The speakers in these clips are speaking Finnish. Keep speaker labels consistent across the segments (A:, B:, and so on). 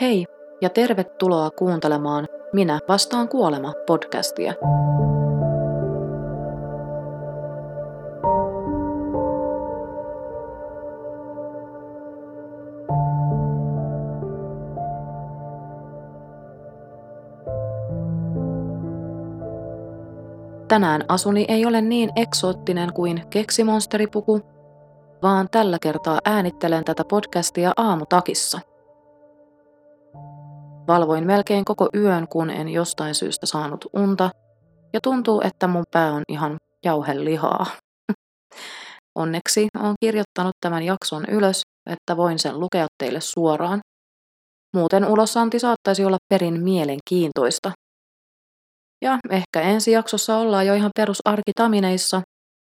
A: Hei ja tervetuloa kuuntelemaan Minä vastaan kuolema podcastia. Tänään asuni ei ole niin eksoottinen kuin keksimonsteripuku, vaan tällä kertaa äänittelen tätä podcastia aamutakissa. Valvoin melkein koko yön, kun en jostain syystä saanut unta, ja tuntuu, että mun pää on ihan jauhelihaa. Onneksi olen kirjoittanut tämän jakson ylös, että voin sen lukea teille suoraan. Muuten ulosanti saattaisi olla perin mielenkiintoista. Ja ehkä ensi jaksossa ollaan jo ihan perusarkitamineissa,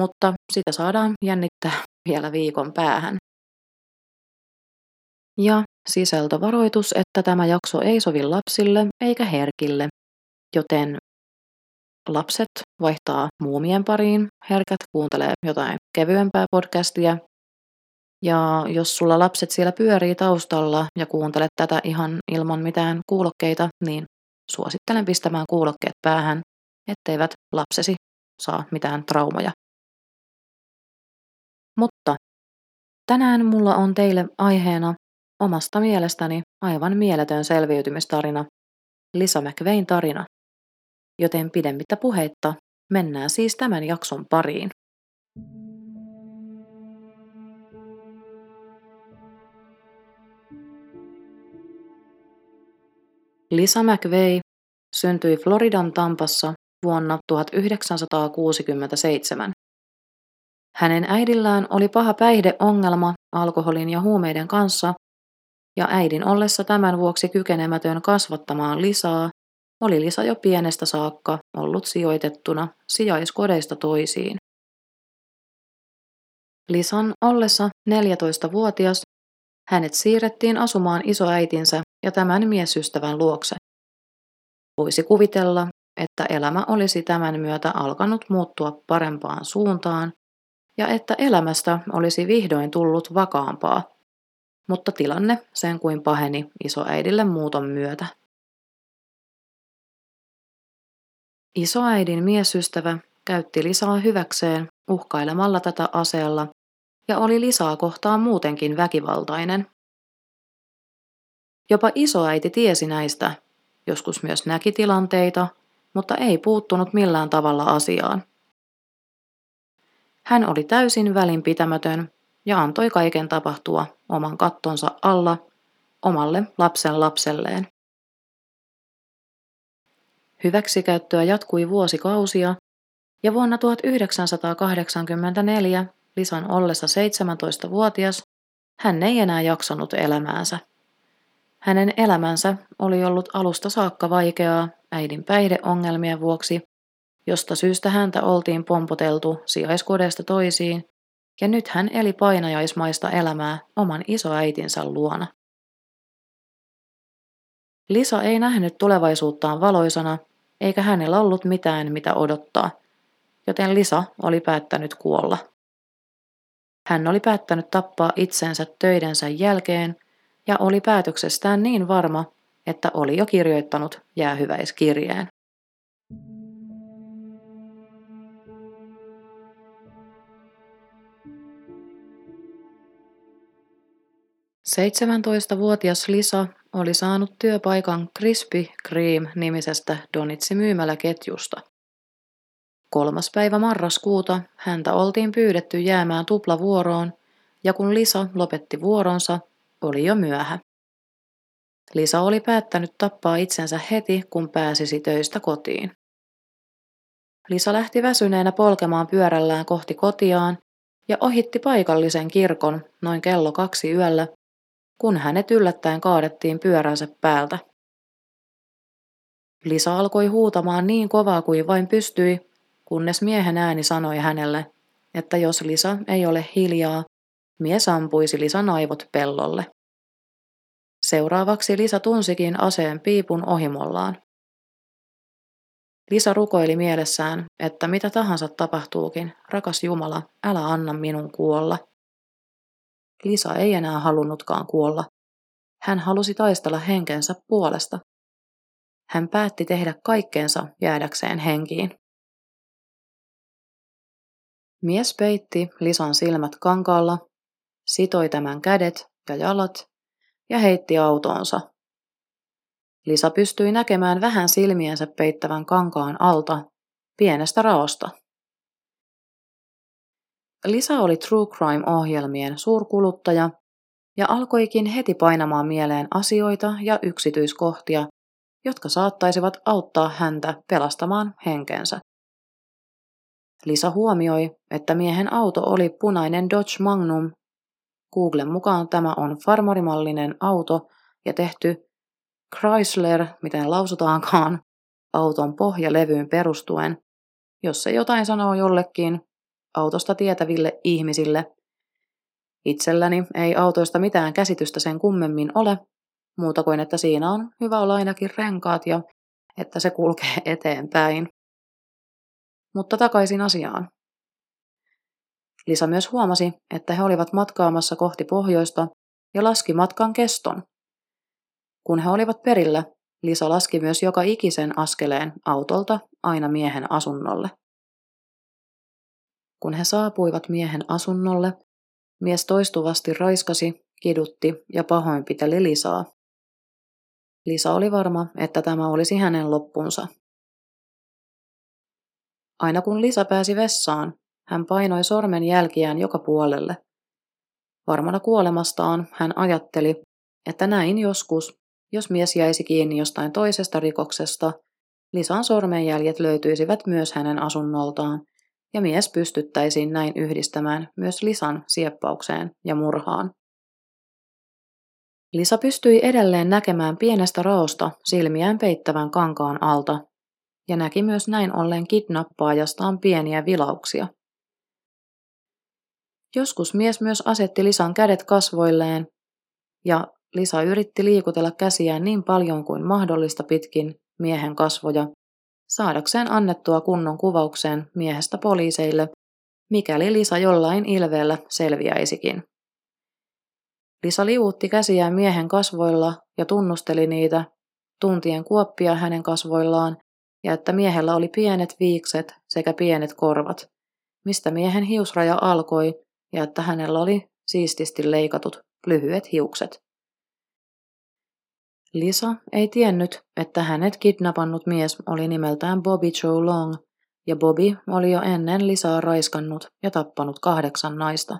A: mutta sitä saadaan jännittää vielä viikon päähän. Ja sisältövaroitus, että tämä jakso ei sovi lapsille eikä herkille, joten lapset vaihtaa muumien pariin, herkät kuuntelee jotain kevyempää podcastia. Ja jos sulla lapset siellä pyörii taustalla ja kuuntelet tätä ihan ilman mitään kuulokkeita, niin suosittelen pistämään kuulokkeet päähän, etteivät lapsesi saa mitään traumaja. Mutta tänään mulla on teille aiheena omasta mielestäni aivan mieletön selviytymistarina, Lisa McVein tarina. Joten pidemmittä puheitta mennään siis tämän jakson pariin. Lisa McVeigh syntyi Floridan Tampassa vuonna 1967. Hänen äidillään oli paha päihdeongelma alkoholin ja huumeiden kanssa, ja äidin ollessa tämän vuoksi kykenemätön kasvattamaan Lisaa, oli Lisa jo pienestä saakka ollut sijoitettuna sijaiskodeista toisiin. Lisan ollessa 14-vuotias hänet siirrettiin asumaan isoäitinsä ja tämän miesystävän luokse. Voisi kuvitella, että elämä olisi tämän myötä alkanut muuttua parempaan suuntaan ja että elämästä olisi vihdoin tullut vakaampaa, mutta tilanne sen kuin paheni isoäidille muuton myötä. Isoäidin miesystävä käytti Lisaa hyväkseen uhkailemalla tätä aseella ja oli Lisaa kohtaan muutenkin väkivaltainen. Jopa isoäiti tiesi näistä, joskus myös näki tilanteita, mutta ei puuttunut millään tavalla asiaan. Hän oli täysin välinpitämätön ja antoi kaiken tapahtua oman kattonsa alla omalle lapsen lapselleen. Hyväksikäyttöä jatkui vuosikausia ja vuonna 1984 Lisan ollessa 17-vuotias hän ei enää jaksanut elämäänsä. Hänen elämänsä oli ollut alusta saakka vaikeaa äidin päihdeongelmien vuoksi, josta syystä häntä oltiin pompoteltu sijaiskodesta toisiin, ja nyt hän eli painajaismaista elämää oman isoäitinsä luona. Lisa ei nähnyt tulevaisuuttaan valoisana, eikä hänellä ollut mitään mitä odottaa, joten Lisa oli päättänyt kuolla. Hän oli päättänyt tappaa itsensä töidensä jälkeen ja oli päätöksestään niin varma, että oli jo kirjoittanut jäähyväiskirjeen. 17-vuotias Lisa oli saanut työpaikan Krispy Kreme-nimisestä Donitsi myymäläketjusta. Kolmas päivä marraskuuta häntä oltiin pyydetty jäämään tuplavuoroon, ja kun Lisa lopetti vuoronsa, oli jo myöhä. Lisa oli päättänyt tappaa itsensä heti, kun pääsisi töistä kotiin. Lisa lähti väsyneenä polkemaan pyörällään kohti kotiaan ja ohitti paikallisen kirkon noin kello kaksi yöllä kun hänet yllättäen kaadettiin pyöränsä päältä. Lisa alkoi huutamaan niin kovaa kuin vain pystyi, kunnes miehen ääni sanoi hänelle, että jos Lisa ei ole hiljaa, mies ampuisi Lisan aivot pellolle. Seuraavaksi Lisa tunsikin aseen piipun ohimollaan. Lisa rukoili mielessään, että mitä tahansa tapahtuukin, rakas Jumala, älä anna minun kuolla. Lisa ei enää halunnutkaan kuolla. Hän halusi taistella henkensä puolesta. Hän päätti tehdä kaikkeensa jäädäkseen henkiin. Mies peitti Lisan silmät kankaalla, sitoi tämän kädet ja jalat ja heitti autoonsa. Lisa pystyi näkemään vähän silmiensä peittävän kankaan alta, pienestä raosta. Lisa oli True Crime-ohjelmien suurkuluttaja ja alkoikin heti painamaan mieleen asioita ja yksityiskohtia, jotka saattaisivat auttaa häntä pelastamaan henkensä. Lisa huomioi, että miehen auto oli punainen Dodge Magnum. Googlen mukaan tämä on farmarimallinen auto ja tehty Chrysler, miten lausutaankaan, auton pohjalevyyn perustuen. Jos se jotain sanoo jollekin autosta tietäville ihmisille, Itselläni ei autoista mitään käsitystä sen kummemmin ole, muuta kuin että siinä on hyvä olla ainakin renkaat ja että se kulkee eteenpäin. Mutta takaisin asiaan. Lisa myös huomasi, että he olivat matkaamassa kohti pohjoista ja laski matkan keston. Kun he olivat perillä, Lisa laski myös joka ikisen askeleen autolta aina miehen asunnolle. Kun he saapuivat miehen asunnolle, mies toistuvasti raiskasi, kidutti ja pahoinpiteli Lisaa. Lisa oli varma, että tämä olisi hänen loppunsa. Aina kun Lisa pääsi vessaan, hän painoi sormen jälkiään joka puolelle. Varmana kuolemastaan hän ajatteli, että näin joskus, jos mies jäisi kiinni jostain toisesta rikoksesta, Lisan sormenjäljet löytyisivät myös hänen asunnoltaan, ja mies pystyttäisiin näin yhdistämään myös Lisan sieppaukseen ja murhaan. Lisa pystyi edelleen näkemään pienestä raosta silmiään peittävän kankaan alta ja näki myös näin ollen kidnappaajastaan pieniä vilauksia. Joskus mies myös asetti Lisan kädet kasvoilleen ja Lisa yritti liikutella käsiään niin paljon kuin mahdollista pitkin miehen kasvoja, saadakseen annettua kunnon kuvaukseen miehestä poliiseille, mikäli Lisa jollain ilveellä selviäisikin. Lisa liuutti käsiään miehen kasvoilla ja tunnusteli niitä, tuntien kuoppia hänen kasvoillaan ja että miehellä oli pienet viikset sekä pienet korvat, mistä miehen hiusraja alkoi ja että hänellä oli siististi leikatut lyhyet hiukset. Lisa ei tiennyt, että hänet kidnapannut mies oli nimeltään Bobby Joe Long, ja Bobby oli jo ennen Lisaa raiskannut ja tappanut kahdeksan naista.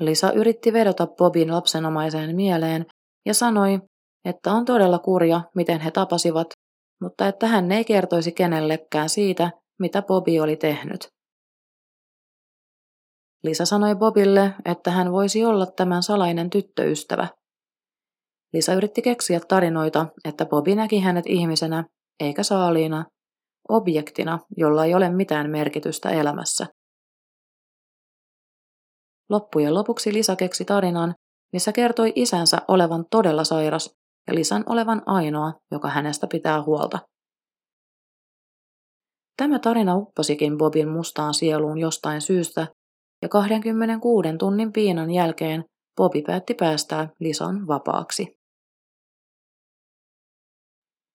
A: Lisa yritti vedota Bobin lapsenomaiseen mieleen ja sanoi, että on todella kurja, miten he tapasivat, mutta että hän ei kertoisi kenellekään siitä, mitä Bobby oli tehnyt. Lisa sanoi Bobille, että hän voisi olla tämän salainen tyttöystävä. Lisa yritti keksiä tarinoita, että Bobby näki hänet ihmisenä, eikä saaliina, objektina, jolla ei ole mitään merkitystä elämässä. Loppujen lopuksi Lisa keksi tarinan, missä kertoi isänsä olevan todella sairas ja Lisan olevan ainoa, joka hänestä pitää huolta. Tämä tarina upposikin Bobin mustaan sieluun jostain syystä, ja 26 tunnin piinan jälkeen Bobi päätti päästää Lisan vapaaksi.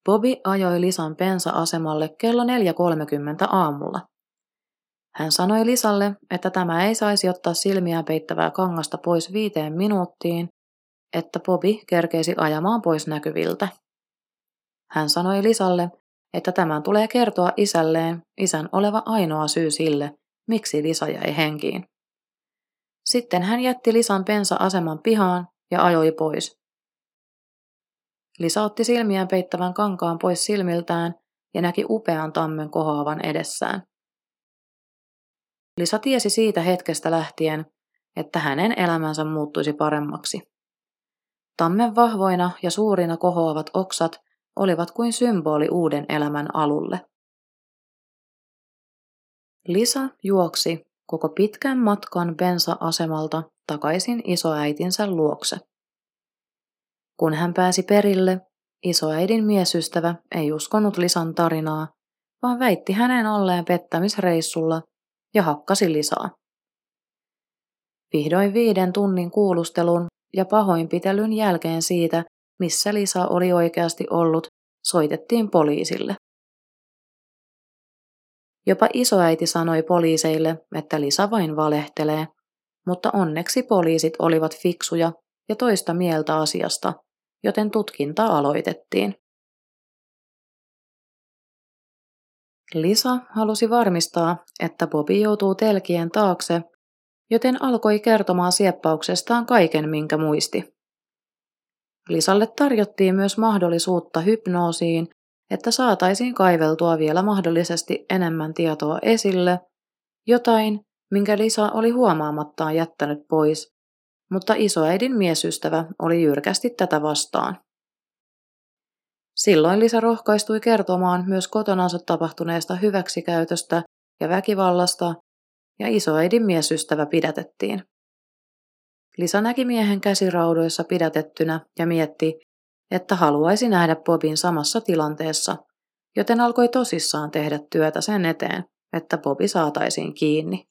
A: Bobi ajoi Lisan pensa-asemalle kello 4.30 aamulla. Hän sanoi Lisalle, että tämä ei saisi ottaa silmiä peittävää kangasta pois viiteen minuuttiin, että Bobi kerkeisi ajamaan pois näkyviltä. Hän sanoi Lisalle, että tämän tulee kertoa isälleen, isän oleva ainoa syy sille, miksi Lisa jäi henkiin. Sitten hän jätti Lisan pensa-aseman pihaan ja ajoi pois. Lisa otti silmiään peittävän kankaan pois silmiltään ja näki upean tammen kohoavan edessään. Lisa tiesi siitä hetkestä lähtien, että hänen elämänsä muuttuisi paremmaksi. Tammen vahvoina ja suurina kohoavat oksat olivat kuin symboli uuden elämän alulle. Lisa juoksi koko pitkän matkan bensa-asemalta takaisin isoäitinsä luokse. Kun hän pääsi perille, isoäidin miesystävä ei uskonut Lisan tarinaa, vaan väitti hänen olleen pettämisreissulla ja hakkasi Lisaa. Vihdoin viiden tunnin kuulustelun ja pahoinpitelyn jälkeen siitä, missä Lisa oli oikeasti ollut, soitettiin poliisille. Jopa isoäiti sanoi poliiseille, että Lisa vain valehtelee, mutta onneksi poliisit olivat fiksuja ja toista mieltä asiasta, joten tutkinta aloitettiin. Lisa halusi varmistaa, että Bobi joutuu telkien taakse, joten alkoi kertomaan sieppauksestaan kaiken, minkä muisti. Lisalle tarjottiin myös mahdollisuutta hypnoosiin, että saataisiin kaiveltua vielä mahdollisesti enemmän tietoa esille, jotain, minkä Lisa oli huomaamattaan jättänyt pois, mutta isoäidin miesystävä oli jyrkästi tätä vastaan. Silloin Lisa rohkaistui kertomaan myös kotonansa tapahtuneesta hyväksikäytöstä ja väkivallasta, ja isoäidin miesystävä pidätettiin. Lisa näki miehen käsiraudoissa pidätettynä ja mietti, että haluaisi nähdä Bobin samassa tilanteessa, joten alkoi tosissaan tehdä työtä sen eteen, että Bobi saataisiin kiinni.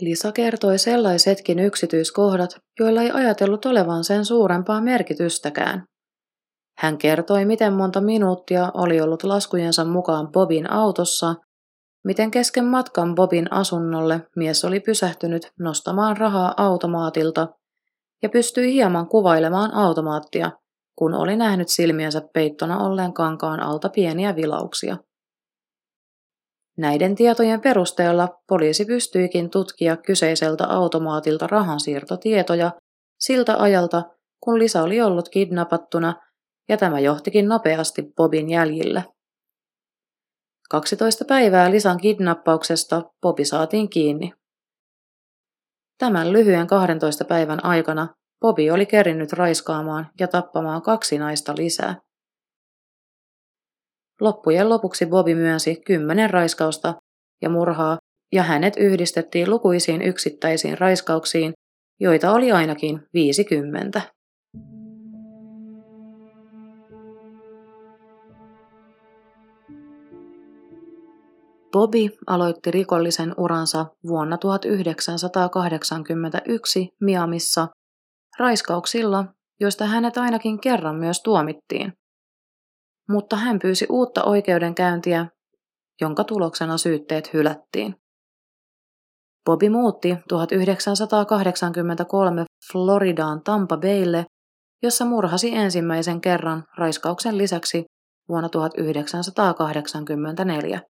A: Lisa kertoi sellaisetkin yksityiskohdat, joilla ei ajatellut olevan sen suurempaa merkitystäkään. Hän kertoi, miten monta minuuttia oli ollut laskujensa mukaan Bobin autossa miten kesken matkan Bobin asunnolle mies oli pysähtynyt nostamaan rahaa automaatilta ja pystyi hieman kuvailemaan automaattia, kun oli nähnyt silmiensä peittona olleen kankaan alta pieniä vilauksia. Näiden tietojen perusteella poliisi pystyikin tutkia kyseiseltä automaatilta rahansiirtotietoja siltä ajalta, kun Lisa oli ollut kidnapattuna, ja tämä johtikin nopeasti Bobin jäljille. 12 päivää Lisan kidnappauksesta Popi saatiin kiinni. Tämän lyhyen 12 päivän aikana Pobi oli kerinnyt raiskaamaan ja tappamaan kaksi naista lisää. Loppujen lopuksi Bobi myönsi kymmenen raiskausta ja murhaa, ja hänet yhdistettiin lukuisiin yksittäisiin raiskauksiin, joita oli ainakin 50. Bobby aloitti rikollisen uransa vuonna 1981 Miamissa raiskauksilla, joista hänet ainakin kerran myös tuomittiin. Mutta hän pyysi uutta oikeudenkäyntiä, jonka tuloksena syytteet hylättiin. Bobby muutti 1983 Floridaan Tampa Baylle, jossa murhasi ensimmäisen kerran raiskauksen lisäksi vuonna 1984.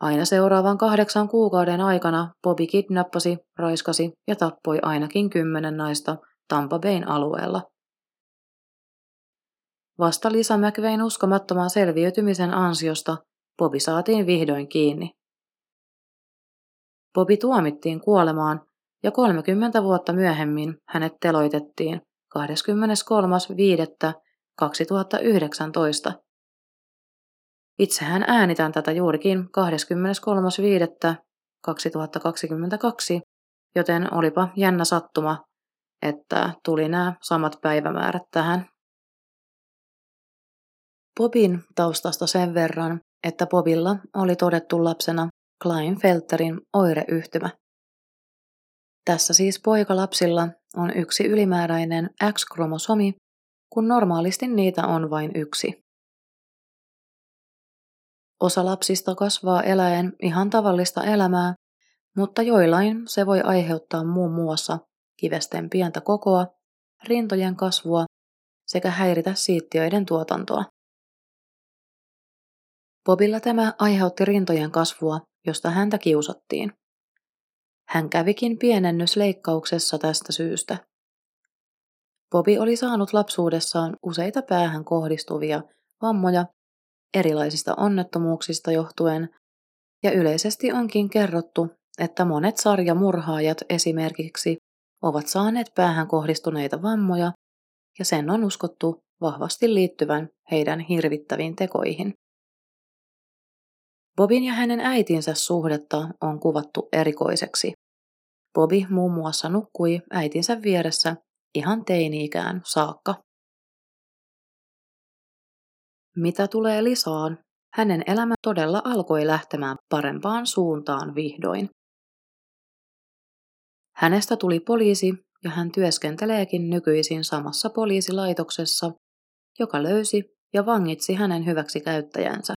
A: Aina seuraavan kahdeksan kuukauden aikana Bobby kidnappasi, raiskasi ja tappoi ainakin kymmenen naista Tampa Bayn alueella. Vasta Lisa McVein uskomattoman selviytymisen ansiosta Bobby saatiin vihdoin kiinni. Bobby tuomittiin kuolemaan ja 30 vuotta myöhemmin hänet teloitettiin 23.5.2019 Itsehän äänitän tätä juurikin 23.5.2022, joten olipa jännä sattuma, että tuli nämä samat päivämäärät tähän. Bobin taustasta sen verran, että Bobilla oli todettu lapsena Kleinfelterin oireyhtymä. Tässä siis poikalapsilla on yksi ylimääräinen X-kromosomi, kun normaalisti niitä on vain yksi. Osa lapsista kasvaa eläen ihan tavallista elämää, mutta joillain se voi aiheuttaa muun muassa kivesten pientä kokoa, rintojen kasvua sekä häiritä siittiöiden tuotantoa. Bobilla tämä aiheutti rintojen kasvua, josta häntä kiusattiin. Hän kävikin pienennysleikkauksessa tästä syystä. Bobi oli saanut lapsuudessaan useita päähän kohdistuvia vammoja erilaisista onnettomuuksista johtuen, ja yleisesti onkin kerrottu, että monet sarjamurhaajat esimerkiksi ovat saaneet päähän kohdistuneita vammoja, ja sen on uskottu vahvasti liittyvän heidän hirvittäviin tekoihin. Bobin ja hänen äitinsä suhdetta on kuvattu erikoiseksi. Bobi muun muassa nukkui äitinsä vieressä ihan teini-ikään saakka. Mitä tulee Lisaan, hänen elämä todella alkoi lähtemään parempaan suuntaan vihdoin. Hänestä tuli poliisi ja hän työskenteleekin nykyisin samassa poliisilaitoksessa, joka löysi ja vangitsi hänen hyväksi käyttäjänsä.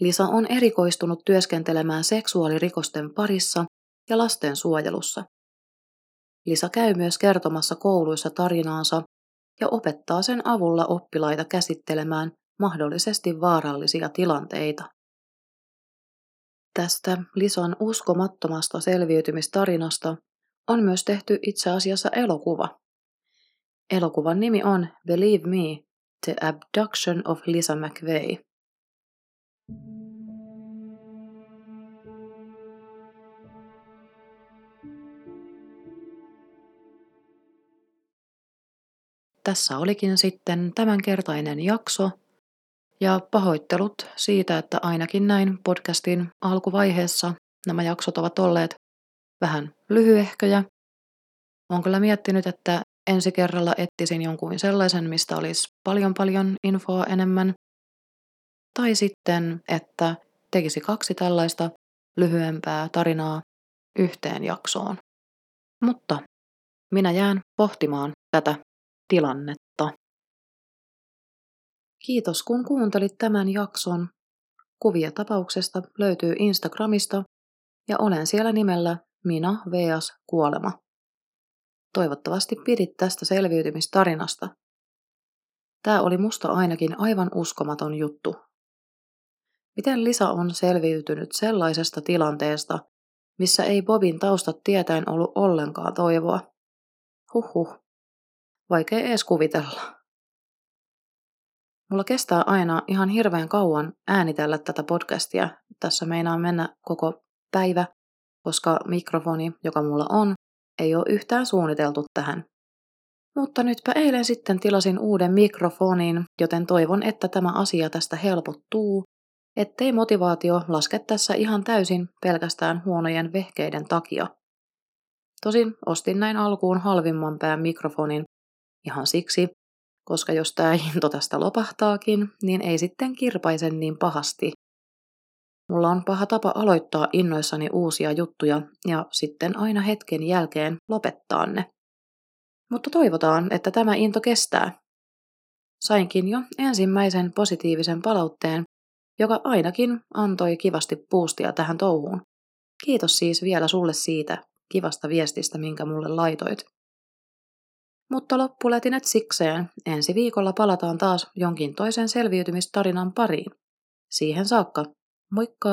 A: Lisa on erikoistunut työskentelemään seksuaalirikosten parissa ja lasten suojelussa. Lisa käy myös kertomassa kouluissa tarinaansa ja opettaa sen avulla oppilaita käsittelemään mahdollisesti vaarallisia tilanteita. Tästä Lisan uskomattomasta selviytymistarinasta on myös tehty itse asiassa elokuva. Elokuvan nimi on Believe Me, The Abduction of Lisa McVeigh. Tässä olikin sitten tämänkertainen jakso. Ja pahoittelut siitä, että ainakin näin podcastin alkuvaiheessa nämä jaksot ovat olleet vähän lyhyehköjä. Olen kyllä miettinyt, että ensi kerralla etsisin jonkun sellaisen, mistä olisi paljon paljon infoa enemmän. Tai sitten, että tekisi kaksi tällaista lyhyempää tarinaa yhteen jaksoon. Mutta minä jään pohtimaan tätä tilannetta. Kiitos kun kuuntelit tämän jakson. Kuvia tapauksesta löytyy Instagramista ja olen siellä nimellä Minä Veas Kuolema. Toivottavasti pidit tästä selviytymistarinasta. Tämä oli musta ainakin aivan uskomaton juttu. Miten Lisa on selviytynyt sellaisesta tilanteesta, missä ei Bobin taustat tietäen ollut ollenkaan toivoa? Huhhuh. Vaikea ees kuvitella. Mulla kestää aina ihan hirveän kauan äänitellä tätä podcastia. Tässä meinaa mennä koko päivä, koska mikrofoni, joka mulla on, ei ole yhtään suunniteltu tähän. Mutta nytpä eilen sitten tilasin uuden mikrofonin, joten toivon, että tämä asia tästä helpottuu, ettei motivaatio laske tässä ihan täysin pelkästään huonojen vehkeiden takia. Tosin ostin näin alkuun halvimman pään mikrofonin ihan siksi, koska jos tämä into tästä lopahtaakin, niin ei sitten kirpaise niin pahasti. Mulla on paha tapa aloittaa innoissani uusia juttuja ja sitten aina hetken jälkeen lopettaa ne. Mutta toivotaan, että tämä into kestää. Sainkin jo ensimmäisen positiivisen palautteen, joka ainakin antoi kivasti puustia tähän touhuun. Kiitos siis vielä sulle siitä kivasta viestistä, minkä mulle laitoit. Mutta loppulätinet sikseen. Ensi viikolla palataan taas jonkin toisen selviytymistarinan pariin. Siihen saakka, moikka!